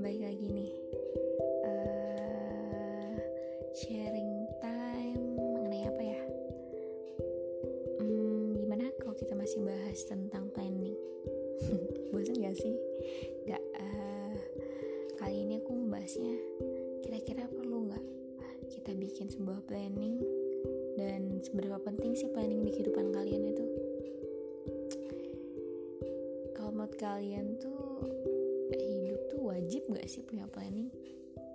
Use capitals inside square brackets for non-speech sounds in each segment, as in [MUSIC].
baik lagi nih. Uh, sharing time mengenai apa ya? Hmm, gimana kalau kita masih bahas tentang planning? [LAUGHS] Bosan gak sih? Gak uh, eh, kali ini aku membahasnya kira-kira perlu nggak kita bikin sebuah planning? Dan seberapa penting sih planning di kehidupan kalian itu? Kalau menurut kalian tuh hidup tuh wajib gak sih punya planning?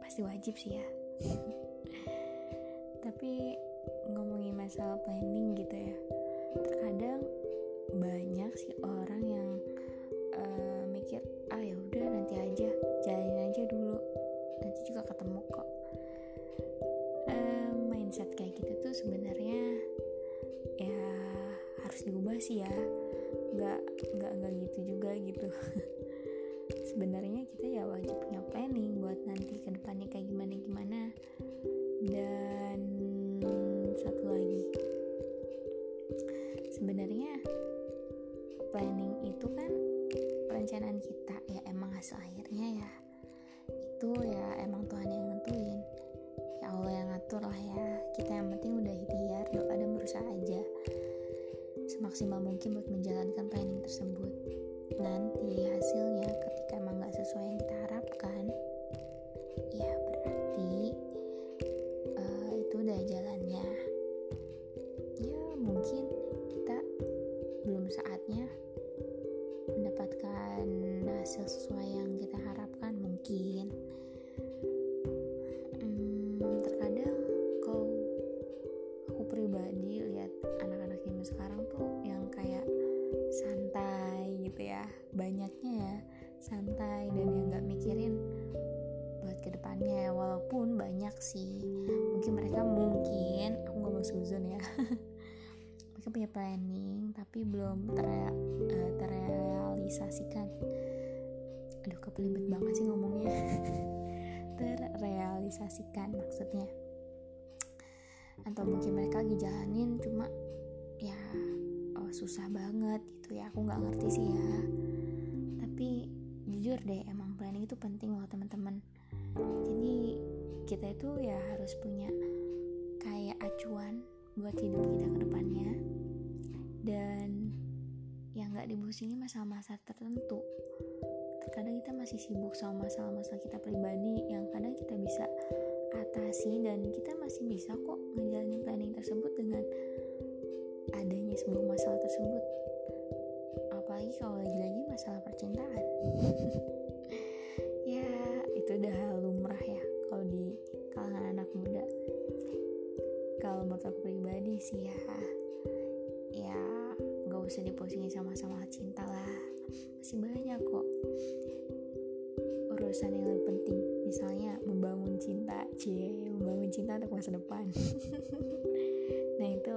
Pasti wajib sih ya. [LAUGHS] Tapi ngomongin masalah planning gitu ya terkadang banyak sih orang yang uh, mikir ah ya udah nanti aja jalanin aja dulu nanti juga ketemu kok. Uh, mindset kayak gitu tuh sebenarnya ya harus diubah sih ya. Nggak nggak nggak gitu juga gitu [LAUGHS] sebenarnya kita ya wajib punya planning buat nanti ke depannya kayak gimana gimana. Dan satu lagi. Sebenarnya planning itu kan perencanaan kita ya emang hasil akhirnya ya. Itu ya emang Tuhan yang nentuin. Ya Allah yang ngatur lah ya. Kita yang penting udah ikhtiar doa dan berusaha aja semaksimal mungkin buat menjalankan planning tersebut. Nanti hasilnya sesuai yang kita harapkan. Ya berarti uh, itu udah jalannya. Ya mungkin kita belum saatnya mendapatkan hasil sesuai yang kita harapkan mungkin. Hmm, terkadang kalau aku pribadi lihat anak-anak zaman sekarang tuh yang kayak santai gitu ya banyaknya sih. Mungkin mereka mungkin aku nggak mau suzon ya. [LAUGHS] Mereka punya planning tapi belum ter uh, terrealisasikan aduh kepelibet banget sih ngomongnya. [LAUGHS] Terrealisasikan maksudnya. Atau mungkin mereka lagi jalanin cuma ya oh, susah banget gitu ya. Aku nggak ngerti sih ya. Tapi jujur deh emang planning itu penting loh teman-teman. Jadi kita itu ya harus punya kayak acuan buat hidup kita ke depannya. Dan yang nggak dibusingin masalah-masalah tertentu. Terkadang kita masih sibuk sama masalah-masalah kita pribadi yang kadang kita bisa atasi dan kita masih bisa kok ngejalanin planning tersebut dengan adanya sebuah masalah tersebut. Apalagi kalau lagi-lagi masalah percintaan [LAUGHS] kalau menurut aku pribadi sih ya. Ya nggak usah dipusingin sama-sama cinta lah. Masih banyak kok urusan yang lebih penting. Misalnya membangun cinta cie membangun cinta untuk masa depan. [LAUGHS] Nah itu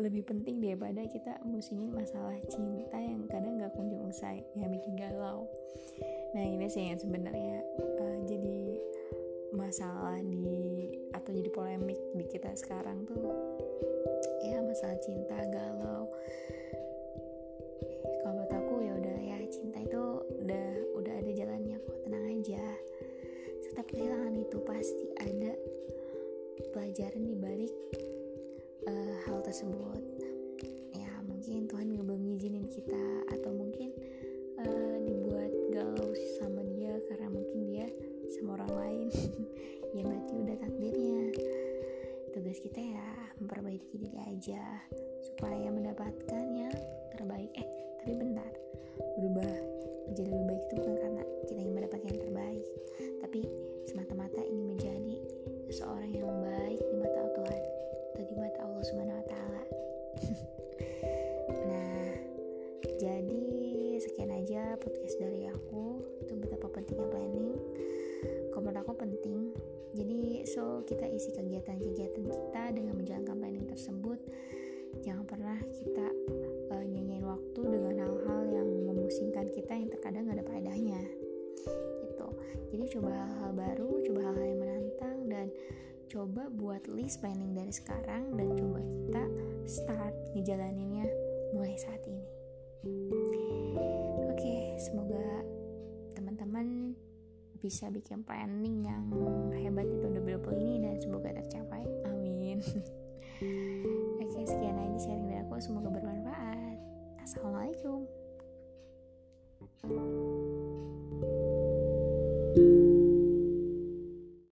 lebih penting daripada kita musingin masalah cinta yang kadang gak kunjung usai yang bikin galau. Nah ini sih yang sebenarnya uh, jadi masalah di atau jadi polemik di kita sekarang tuh ya masalah cinta galau. Kalau buat aku ya udah ya cinta itu udah udah ada jalannya kok tenang aja. Setiap kehilangan itu pasti ada pelajaran di balik uh, hal tersebut. Ya mungkin Tuhan belum ngizinin kita memperbaiki diri aja supaya mendapatkan yang terbaik. Eh tapi bentar. Berubah menjadi lebih baik itu bukan karena kita ingin mendapatkan yang terbaik tapi semata-mata ingin menjadi seseorang yang baik di mata Tuhan atau di mata Allah Subhanahu Wa Taala. [LAUGHS] Nah jadi sekian aja podcast dari aku. Itu betapa pentingnya planning. Menurut aku penting. Jadi so kita isi kegiatan-kegiatan kita dengan menjalankan coba buat list planning dari sekarang dan coba kita start ngejalaninnya mulai saat ini. Oke semoga teman-teman bisa bikin planning yang hebat di tahun 2020 ini dan semoga tercapai. Amin. [LAUGHS] Oke sekian aja sharing dari aku. Semoga bermanfaat. Assalamualaikum. Wassalamualaikum